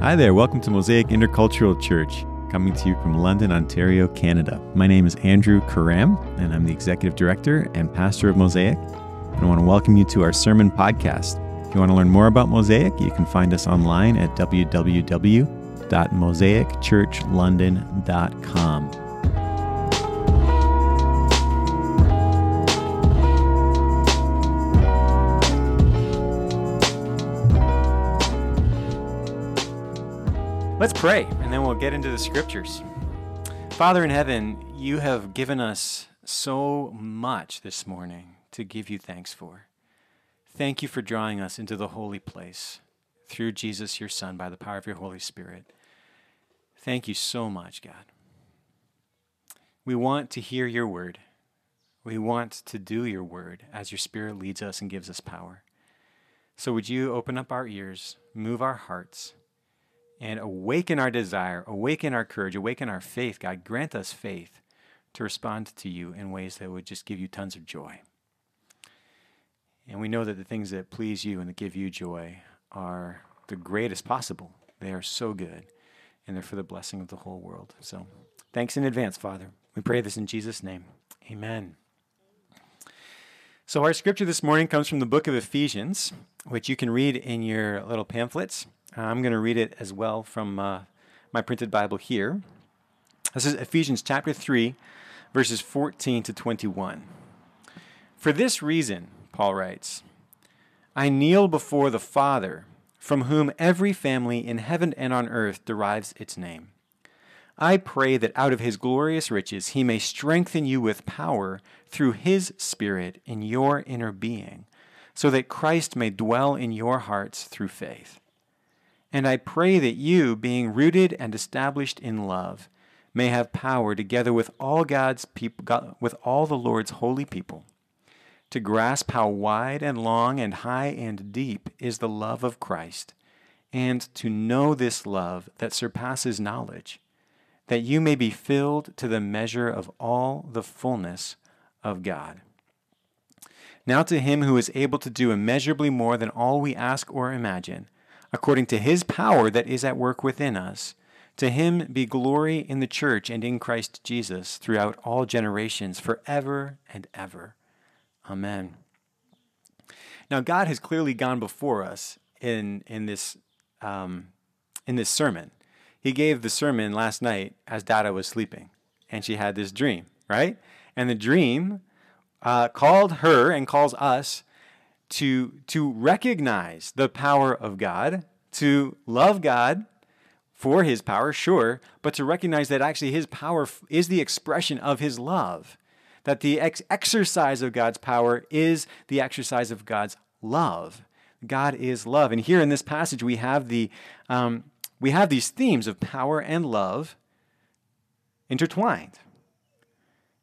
Hi there, welcome to Mosaic Intercultural Church, coming to you from London, Ontario, Canada. My name is Andrew Karram, and I'm the Executive Director and Pastor of Mosaic. And I want to welcome you to our sermon podcast. If you want to learn more about Mosaic, you can find us online at www.mosaicchurchlondon.com. Let's pray, and then we'll get into the scriptures. Father in heaven, you have given us so much this morning to give you thanks for. Thank you for drawing us into the holy place through Jesus, your Son, by the power of your Holy Spirit. Thank you so much, God. We want to hear your word. We want to do your word as your Spirit leads us and gives us power. So, would you open up our ears, move our hearts? And awaken our desire, awaken our courage, awaken our faith. God, grant us faith to respond to you in ways that would just give you tons of joy. And we know that the things that please you and that give you joy are the greatest possible. They are so good, and they're for the blessing of the whole world. So thanks in advance, Father. We pray this in Jesus' name. Amen. So, our scripture this morning comes from the book of Ephesians, which you can read in your little pamphlets. Uh, I'm going to read it as well from uh, my printed Bible here. This is Ephesians chapter 3, verses 14 to 21. For this reason, Paul writes, I kneel before the Father, from whom every family in heaven and on earth derives its name. I pray that out of his glorious riches he may strengthen you with power through his Spirit in your inner being, so that Christ may dwell in your hearts through faith. And I pray that you, being rooted and established in love, may have power together with all God's people, with all the Lord's holy people, to grasp how wide and long and high and deep is the love of Christ, and to know this love that surpasses knowledge, that you may be filled to the measure of all the fullness of God. Now to him who is able to do immeasurably more than all we ask or imagine according to his power that is at work within us. To him be glory in the church and in Christ Jesus throughout all generations, forever and ever. Amen. Now, God has clearly gone before us in, in, this, um, in this sermon. He gave the sermon last night as Dada was sleeping, and she had this dream, right? And the dream uh, called her and calls us to, to recognize the power of God, to love God for his power, sure, but to recognize that actually his power is the expression of his love. That the ex- exercise of God's power is the exercise of God's love. God is love. And here in this passage, we have, the, um, we have these themes of power and love intertwined.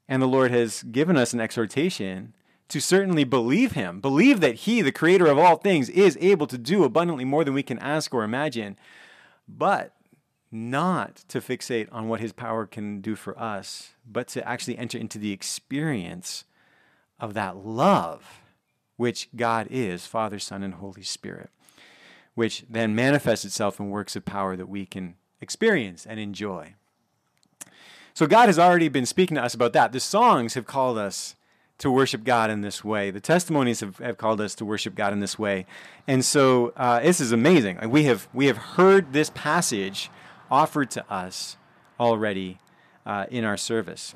And the Lord has given us an exhortation to certainly believe him, believe that he, the creator of all things, is able to do abundantly more than we can ask or imagine, but not to fixate on what his power can do for us, but to actually enter into the experience of that love which God is, Father, Son, and Holy Spirit, which then manifests itself in works of power that we can experience and enjoy. So God has already been speaking to us about that. The songs have called us to worship God in this way. The testimonies have, have called us to worship God in this way. And so uh, this is amazing. We have, we have heard this passage offered to us already uh, in our service.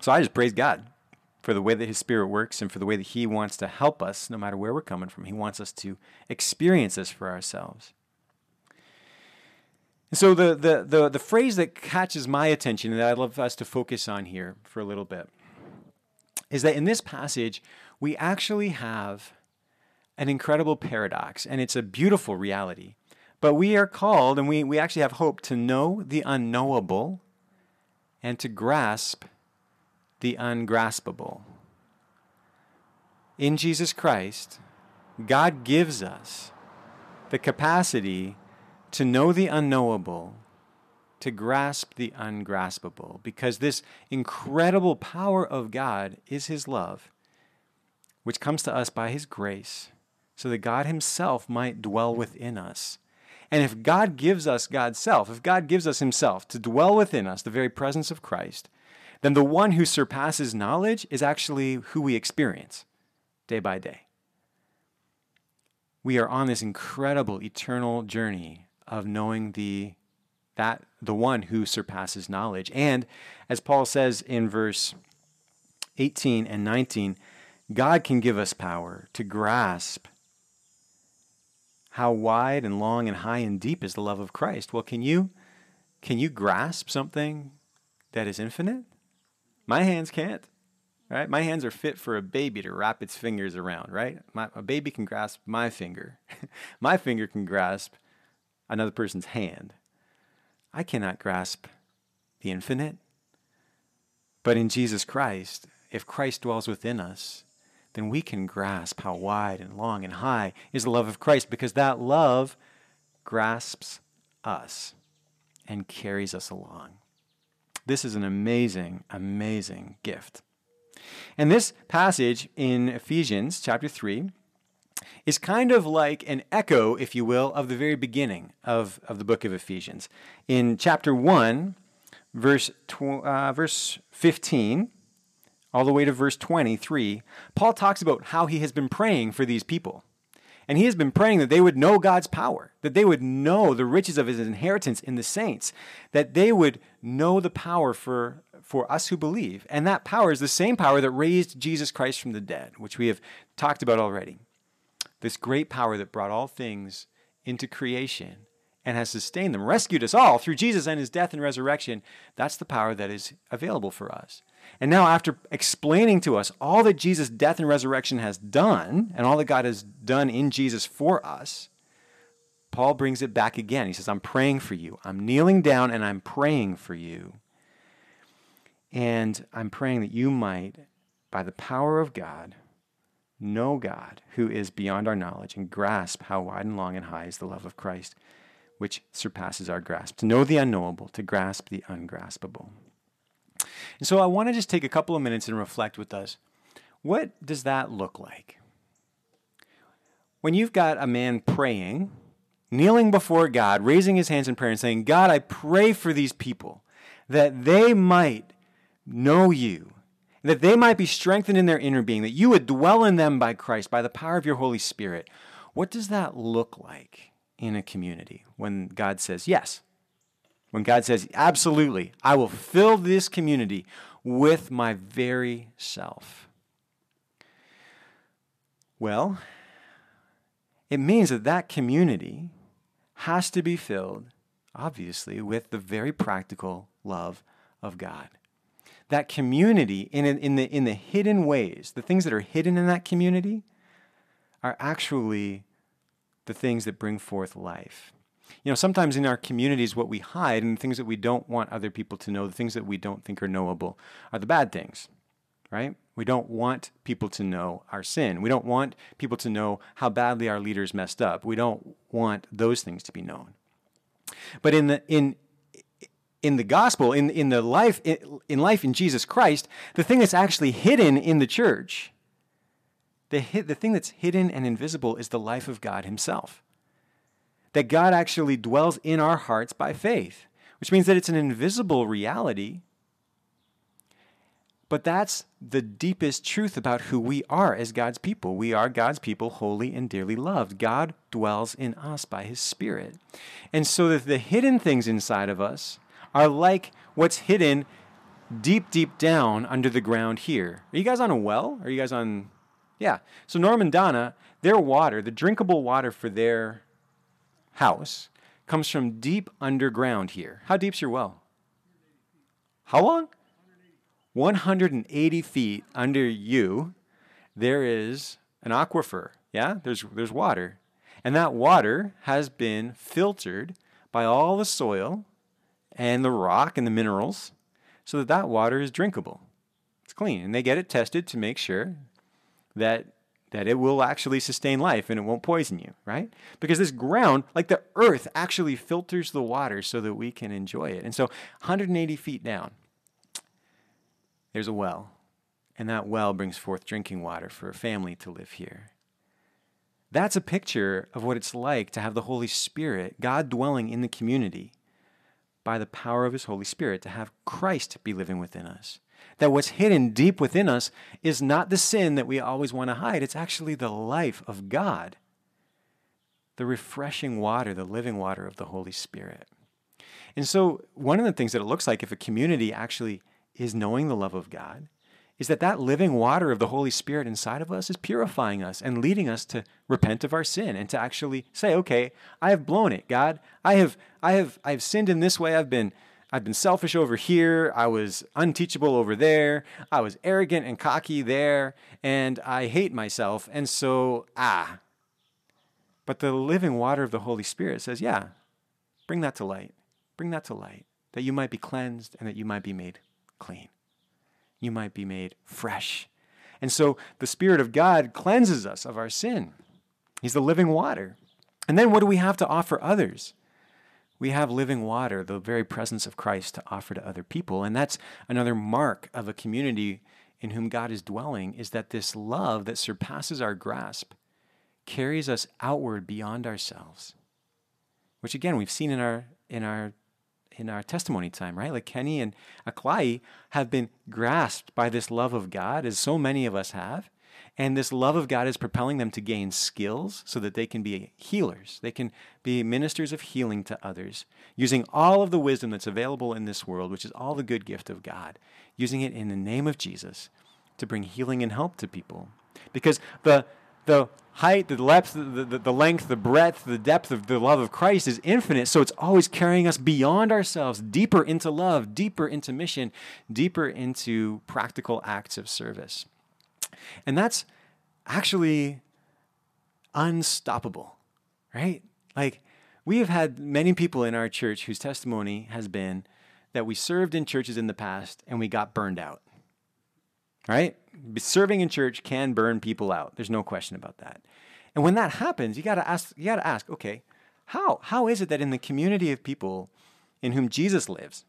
So I just praise God for the way that His Spirit works and for the way that He wants to help us no matter where we're coming from. He wants us to experience this for ourselves. And so the, the, the, the phrase that catches my attention and that I'd love us to focus on here for a little bit is that in this passage, we actually have an incredible paradox, and it's a beautiful reality. But we are called, and we, we actually have hope to know the unknowable and to grasp the ungraspable. In Jesus Christ, God gives us the capacity to know the unknowable to grasp the ungraspable because this incredible power of God is His love, which comes to us by His grace, so that God Himself might dwell within us. And if God gives us God's self, if God gives us himself to dwell within us, the very presence of Christ, then the one who surpasses knowledge is actually who we experience day by day. We are on this incredible eternal journey of knowing the that the one who surpasses knowledge. And as Paul says in verse 18 and 19, God can give us power to grasp how wide and long and high and deep is the love of Christ. Well, can you can you grasp something that is infinite? My hands can't. Right? My hands are fit for a baby to wrap its fingers around, right? My, a baby can grasp my finger. my finger can grasp another person's hand. I cannot grasp the infinite. But in Jesus Christ, if Christ dwells within us, then we can grasp how wide and long and high is the love of Christ because that love grasps us and carries us along. This is an amazing, amazing gift. And this passage in Ephesians chapter 3 is kind of like an echo, if you will, of the very beginning of, of the book of Ephesians. In chapter 1, verse, tw- uh, verse 15, all the way to verse 23, Paul talks about how he has been praying for these people. And he has been praying that they would know God's power, that they would know the riches of his inheritance in the saints, that they would know the power for, for us who believe. And that power is the same power that raised Jesus Christ from the dead, which we have talked about already. This great power that brought all things into creation and has sustained them, rescued us all through Jesus and his death and resurrection. That's the power that is available for us. And now, after explaining to us all that Jesus' death and resurrection has done, and all that God has done in Jesus for us, Paul brings it back again. He says, I'm praying for you. I'm kneeling down and I'm praying for you. And I'm praying that you might, by the power of God, know God who is beyond our knowledge and grasp how wide and long and high is the love of Christ, which surpasses our grasp. To know the unknowable, to grasp the ungraspable. And so I want to just take a couple of minutes and reflect with us. What does that look like? When you've got a man praying, kneeling before God, raising his hands in prayer and saying, God, I pray for these people that they might know you, that they might be strengthened in their inner being, that you would dwell in them by Christ, by the power of your Holy Spirit. What does that look like in a community when God says, Yes, when God says, Absolutely, I will fill this community with my very self. Well, it means that that community has to be filled, obviously, with the very practical love of God. That community, in, in, the, in the hidden ways, the things that are hidden in that community, are actually the things that bring forth life. You know, sometimes in our communities, what we hide and the things that we don't want other people to know, the things that we don't think are knowable, are the bad things, right? We don't want people to know our sin. We don't want people to know how badly our leaders messed up. We don't want those things to be known. But in the in in the gospel, in in the life in, in life in Jesus Christ, the thing that's actually hidden in the church, the the thing that's hidden and invisible is the life of God Himself that God actually dwells in our hearts by faith, which means that it's an invisible reality. But that's the deepest truth about who we are as God's people. We are God's people, holy and dearly loved. God dwells in us by his Spirit. And so that the hidden things inside of us are like what's hidden deep, deep down under the ground here. Are you guys on a well? Are you guys on. Yeah. So Norm and Donna, their water, the drinkable water for their house comes from deep underground here. How deep's your well? How long? 180 feet under you, there is an aquifer. Yeah, there's, there's water. And that water has been filtered by all the soil and the rock and the minerals so that that water is drinkable. It's clean. And they get it tested to make sure that that it will actually sustain life and it won't poison you, right? Because this ground, like the earth, actually filters the water so that we can enjoy it. And so 180 feet down, there's a well. And that well brings forth drinking water for a family to live here. That's a picture of what it's like to have the Holy Spirit, God dwelling in the community by the power of His Holy Spirit, to have Christ be living within us. That what's hidden deep within us is not the sin that we always want to hide, it's actually the life of God, the refreshing water, the living water of the Holy Spirit. And so, one of the things that it looks like if a community actually is knowing the love of God is that that living water of the Holy Spirit inside of us is purifying us and leading us to repent of our sin and to actually say, okay, I have blown it, God. I have, I have, I have sinned in this way. I've been, I've been selfish over here. I was unteachable over there. I was arrogant and cocky there, and I hate myself. And so, ah. But the living water of the Holy Spirit says, yeah, bring that to light. Bring that to light, that you might be cleansed and that you might be made clean you might be made fresh. And so the Spirit of God cleanses us of our sin. He's the living water. And then what do we have to offer others? We have living water, the very presence of Christ to offer to other people. And that's another mark of a community in whom God is dwelling is that this love that surpasses our grasp carries us outward beyond ourselves. Which again we've seen in our in our in our testimony time, right? Like Kenny and Aklai have been grasped by this love of God, as so many of us have. And this love of God is propelling them to gain skills so that they can be healers. They can be ministers of healing to others, using all of the wisdom that's available in this world, which is all the good gift of God, using it in the name of Jesus to bring healing and help to people. Because the the height, the depth, the, the, the, length, the breadth, the depth of the love of Christ is infinite. So it's always carrying us beyond ourselves, deeper into love, deeper into mission, deeper into practical acts of service. And that's actually unstoppable, right? Like, we have had many people in our church whose testimony has been that we served in churches in the past and we got burned out, right? serving in church can burn people out. There's no question about that. And when that happens, you got to ask you got to ask, okay, how how is it that in the community of people in whom Jesus lives,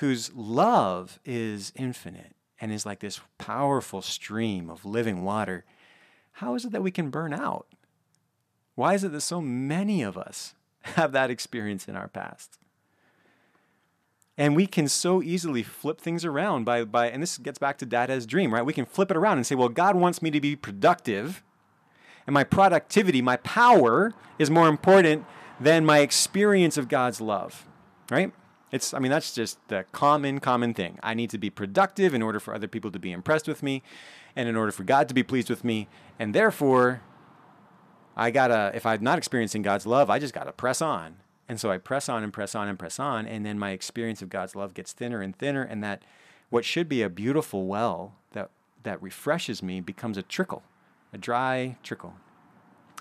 whose love is infinite and is like this powerful stream of living water, how is it that we can burn out? Why is it that so many of us have that experience in our past? And we can so easily flip things around by, by and this gets back to Dada's dream, right? We can flip it around and say, well, God wants me to be productive, and my productivity, my power is more important than my experience of God's love, right? It's, I mean, that's just the common, common thing. I need to be productive in order for other people to be impressed with me, and in order for God to be pleased with me, and therefore, I gotta, if I'm not experiencing God's love, I just gotta press on. And so I press on and press on and press on. And then my experience of God's love gets thinner and thinner. And that what should be a beautiful well that, that refreshes me becomes a trickle, a dry trickle.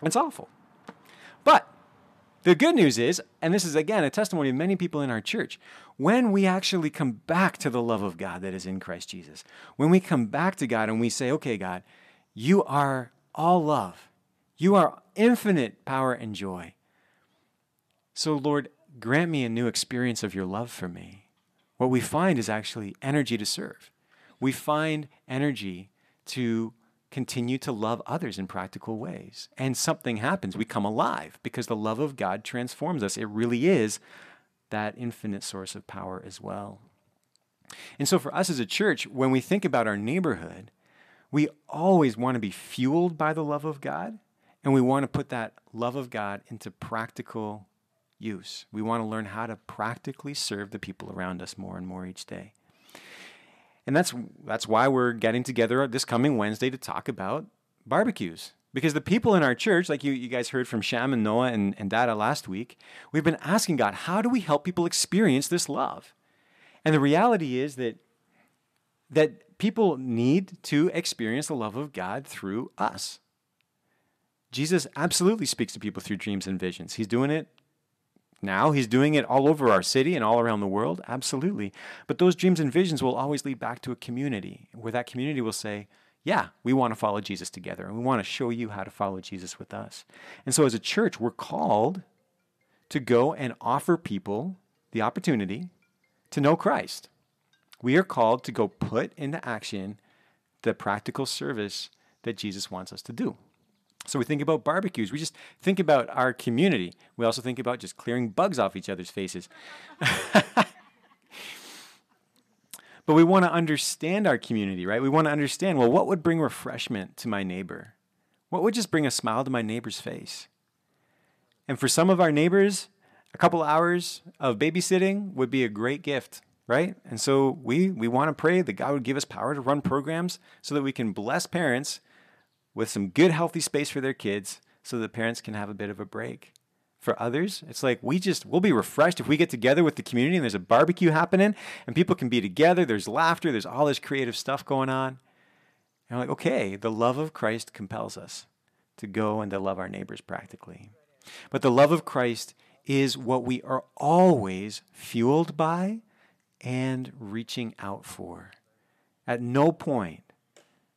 It's awful. But the good news is, and this is again a testimony of many people in our church, when we actually come back to the love of God that is in Christ Jesus, when we come back to God and we say, okay, God, you are all love, you are infinite power and joy. So, Lord, grant me a new experience of your love for me. What we find is actually energy to serve. We find energy to continue to love others in practical ways. And something happens. We come alive because the love of God transforms us. It really is that infinite source of power as well. And so, for us as a church, when we think about our neighborhood, we always want to be fueled by the love of God, and we want to put that love of God into practical use. We want to learn how to practically serve the people around us more and more each day. And that's that's why we're getting together this coming Wednesday to talk about barbecues. Because the people in our church, like you, you guys heard from Sham and Noah and, and Dada last week, we've been asking God, how do we help people experience this love? And the reality is that that people need to experience the love of God through us. Jesus absolutely speaks to people through dreams and visions. He's doing it now. He's doing it all over our city and all around the world, absolutely. But those dreams and visions will always lead back to a community where that community will say, yeah, we want to follow Jesus together and we want to show you how to follow Jesus with us. And so as a church, we're called to go and offer people the opportunity to know Christ. We are called to go put into action the practical service that Jesus wants us to do. So we think about barbecues. We just think about our community. We also think about just clearing bugs off each other's faces. but we want to understand our community, right? We want to understand well, what would bring refreshment to my neighbor? What would just bring a smile to my neighbor's face? And for some of our neighbors, a couple hours of babysitting would be a great gift, right? And so we, we want to pray that God would give us power to run programs so that we can bless parents with some good, healthy space for their kids so that parents can have a bit of a break. For others, it's like we just, we'll be refreshed if we get together with the community and there's a barbecue happening and people can be together. There's laughter, there's all this creative stuff going on. And we're like, okay, the love of Christ compels us to go and to love our neighbors practically. But the love of Christ is what we are always fueled by and reaching out for. At no point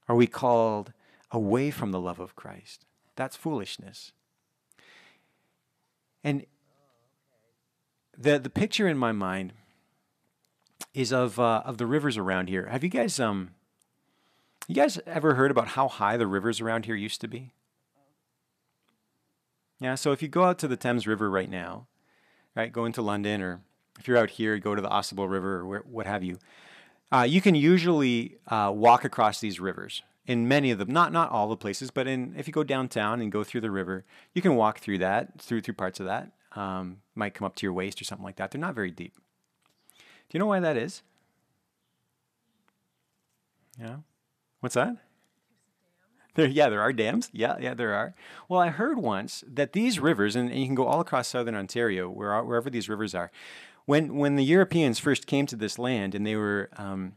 are we called away from the love of Christ. That's foolishness. And the the picture in my mind is of uh, of the rivers around here. Have you guys um you guys ever heard about how high the rivers around here used to be? Yeah, so if you go out to the Thames River right now, right, go into London, or if you're out here, go to the Ausable River or where, what have you, uh, you can usually uh, walk across these rivers in many of them, not not all the places, but in if you go downtown and go through the river, you can walk through that, through through parts of that. Um, might come up to your waist or something like that. They're not very deep. Do you know why that is? Yeah. What's that? There, yeah, there are dams. Yeah, yeah, there are. Well, I heard once that these rivers, and, and you can go all across southern Ontario, where, wherever these rivers are, when when the Europeans first came to this land and they were um,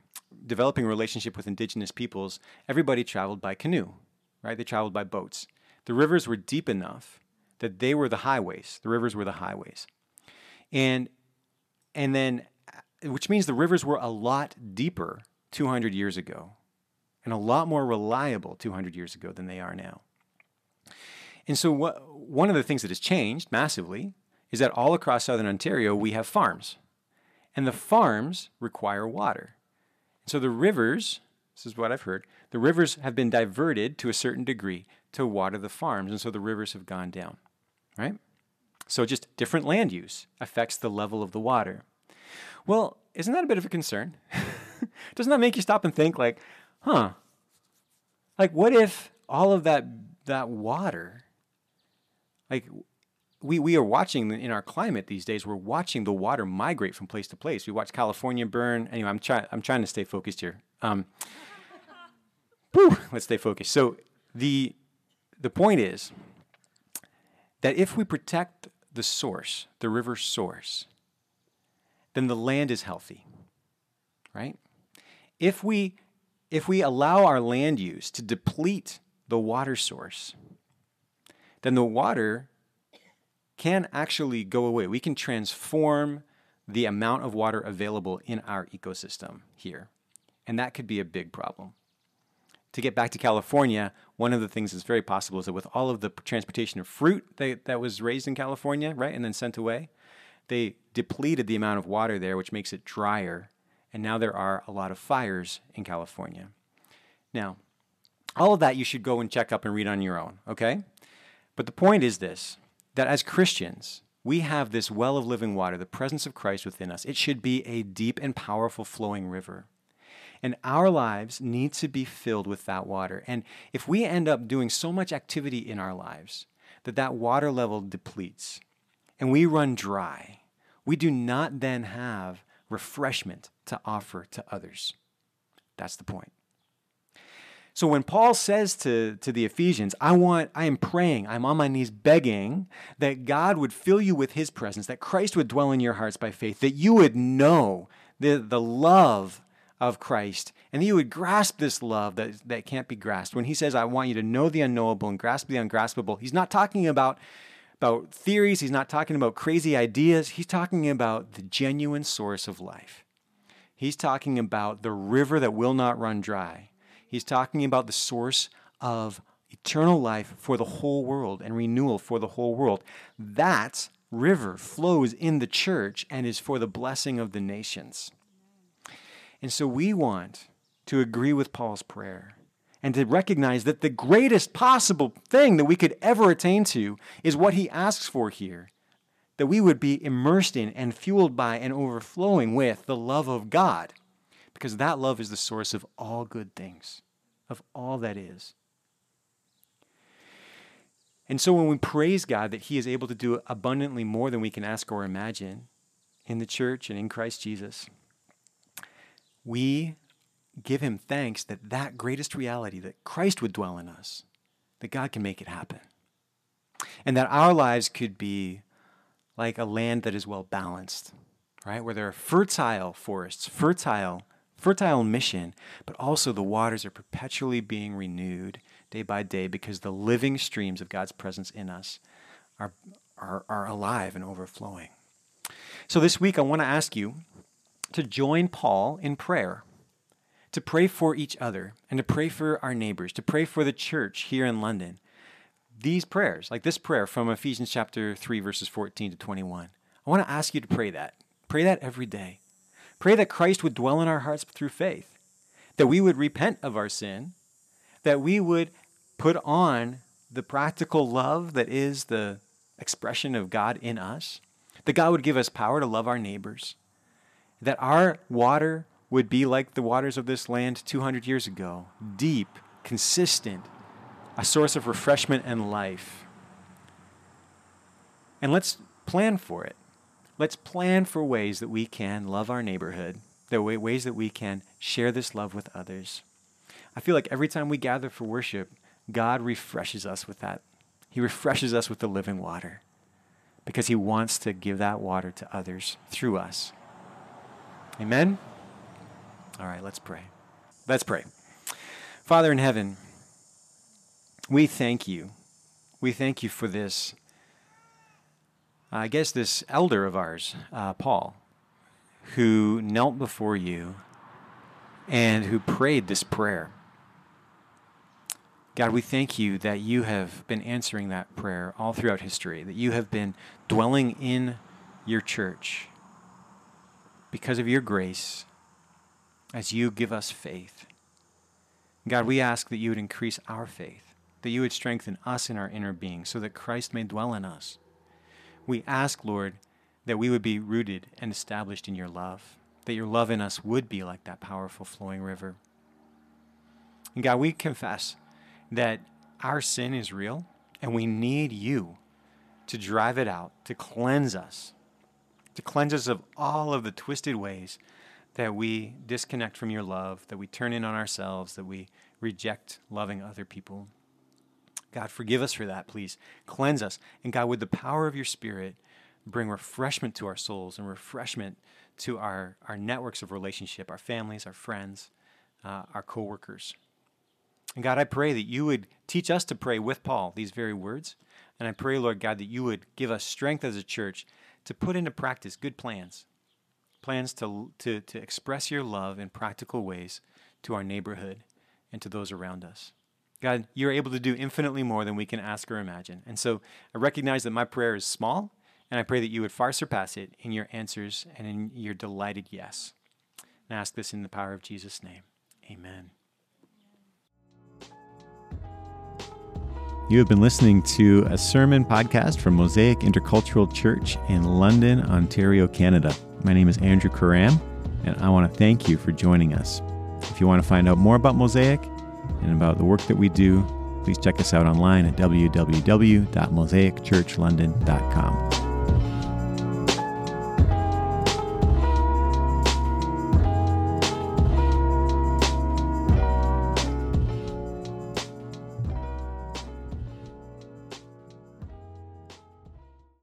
developing relationship with indigenous peoples, everybody traveled by canoe, right? They traveled by boats. The rivers were deep enough that they were the highways. The rivers were the highways, and and then, uh, which means the rivers were a lot deeper 200 years ago and a lot more reliable 200 years ago than they are now. And so, what, one of the things that has changed massively is that all across southern Ontario, we have farms. And the farms require water. So, the rivers, this is what I've heard, the rivers have been diverted to a certain degree to water the farms. And so the rivers have gone down, right? So, just different land use affects the level of the water. Well, isn't that a bit of a concern? Doesn't that make you stop and think, like, huh, like what if all of that that water, like we we are watching in our climate these days, we're watching the water migrate from place to place. We watch California burn. Anyway, I'm trying I'm trying to stay focused here. Um, whew, let's stay focused. So the the point is that if we protect the source, the river source, then the land is healthy, right? If we if we allow our land use to deplete the water source, then the water can actually go away. We can transform the amount of water available in our ecosystem here. And that could be a big problem. To get back to California, one of the things that's very possible is that with all of the transportation of fruit that, that was raised in California, right, and then sent away, they depleted the amount of water there, which makes it drier and now there are a lot of fires in California. Now, all of that you should go and check up and read on your own, okay? But the point is this that as Christians, we have this well of living water, the presence of Christ within us. It should be a deep and powerful flowing river. And our lives need to be filled with that water. And if we end up doing so much activity in our lives that that water level depletes and we run dry, we do not then have refreshment to offer to others. That's the point. So when Paul says to, to the Ephesians, I want, I am praying, I'm on my knees begging that God would fill you with his presence, that Christ would dwell in your hearts by faith, that you would know the, the love of Christ, and that you would grasp this love that, that can't be grasped. When he says, I want you to know the unknowable and grasp the ungraspable, he's not talking about about theories, he's not talking about crazy ideas, he's talking about the genuine source of life. He's talking about the river that will not run dry. He's talking about the source of eternal life for the whole world and renewal for the whole world. That river flows in the church and is for the blessing of the nations. And so we want to agree with Paul's prayer and to recognize that the greatest possible thing that we could ever attain to is what he asks for here that we would be immersed in and fueled by and overflowing with the love of God, because that love is the source of all good things, of all that is. And so when we praise God that He is able to do abundantly more than we can ask or imagine in the church and in Christ Jesus, we give Him thanks that that greatest reality, that Christ would dwell in us, that God can make it happen. And that our lives could be like a land that is well balanced, right? Where there are fertile forests, fertile, fertile mission, but also the waters are perpetually being renewed day by day because the living streams of God's presence in us are, are, are alive and overflowing. So this week, I want to ask you to join Paul in prayer, to pray for each other, and to pray for our neighbors, to pray for the church here in London these prayers, like this prayer from Ephesians chapter 3, verses 14 to 21. I want to ask you to pray that. Pray that every day. Pray that Christ would dwell in our hearts through faith, that we would repent of our sin, that we would put on the practical love that is the expression of God in us, that God would give us power to love our neighbors, that our water would be like the waters of this land 200 years ago, deep, consistent, a source of refreshment and life. And let's plan for it. Let's plan for ways that we can love our neighborhood, the way, ways that we can share this love with others. I feel like every time we gather for worship, God refreshes us with that. He refreshes us with the living water because He wants to give that water to others through us. Amen? All right, let's pray. Let's pray. Father in heaven, we thank you. We thank you for this, I guess, this elder of ours, uh, Paul, who knelt before you and who prayed this prayer. God, we thank you that you have been answering that prayer all throughout history, that you have been dwelling in your church because of your grace as you give us faith. God, we ask that you would increase our faith that you would strengthen us in our inner being so that Christ may dwell in us. We ask, Lord, that we would be rooted and established in your love, that your love in us would be like that powerful flowing river. And God, we confess that our sin is real and we need you to drive it out, to cleanse us, to cleanse us of all of the twisted ways that we disconnect from your love, that we turn in on ourselves, that we reject loving other people. God, forgive us for that, please. Cleanse us. And God, with the power of your Spirit, bring refreshment to our souls and refreshment to our, our networks of relationship, our families, our friends, uh, our coworkers. And God, I pray that you would teach us to pray with Paul these very words. And I pray, Lord God, that you would give us strength as a church to put into practice good plans, plans to, to, to express your love in practical ways to our neighborhood and to those around us. God, you're able to do infinitely more than we can ask or imagine. And so I recognize that my prayer is small, and I pray that you would far surpass it in your answers and in your delighted yes. And I ask this in the power of Jesus' name. Amen. You have been listening to a sermon podcast from Mosaic Intercultural Church in London, Ontario, Canada. My name is Andrew Karram, and I want to thank you for joining us. If you want to find out more about Mosaic, and about the work that we do, please check us out online at www.mosaicchurchlondon.com.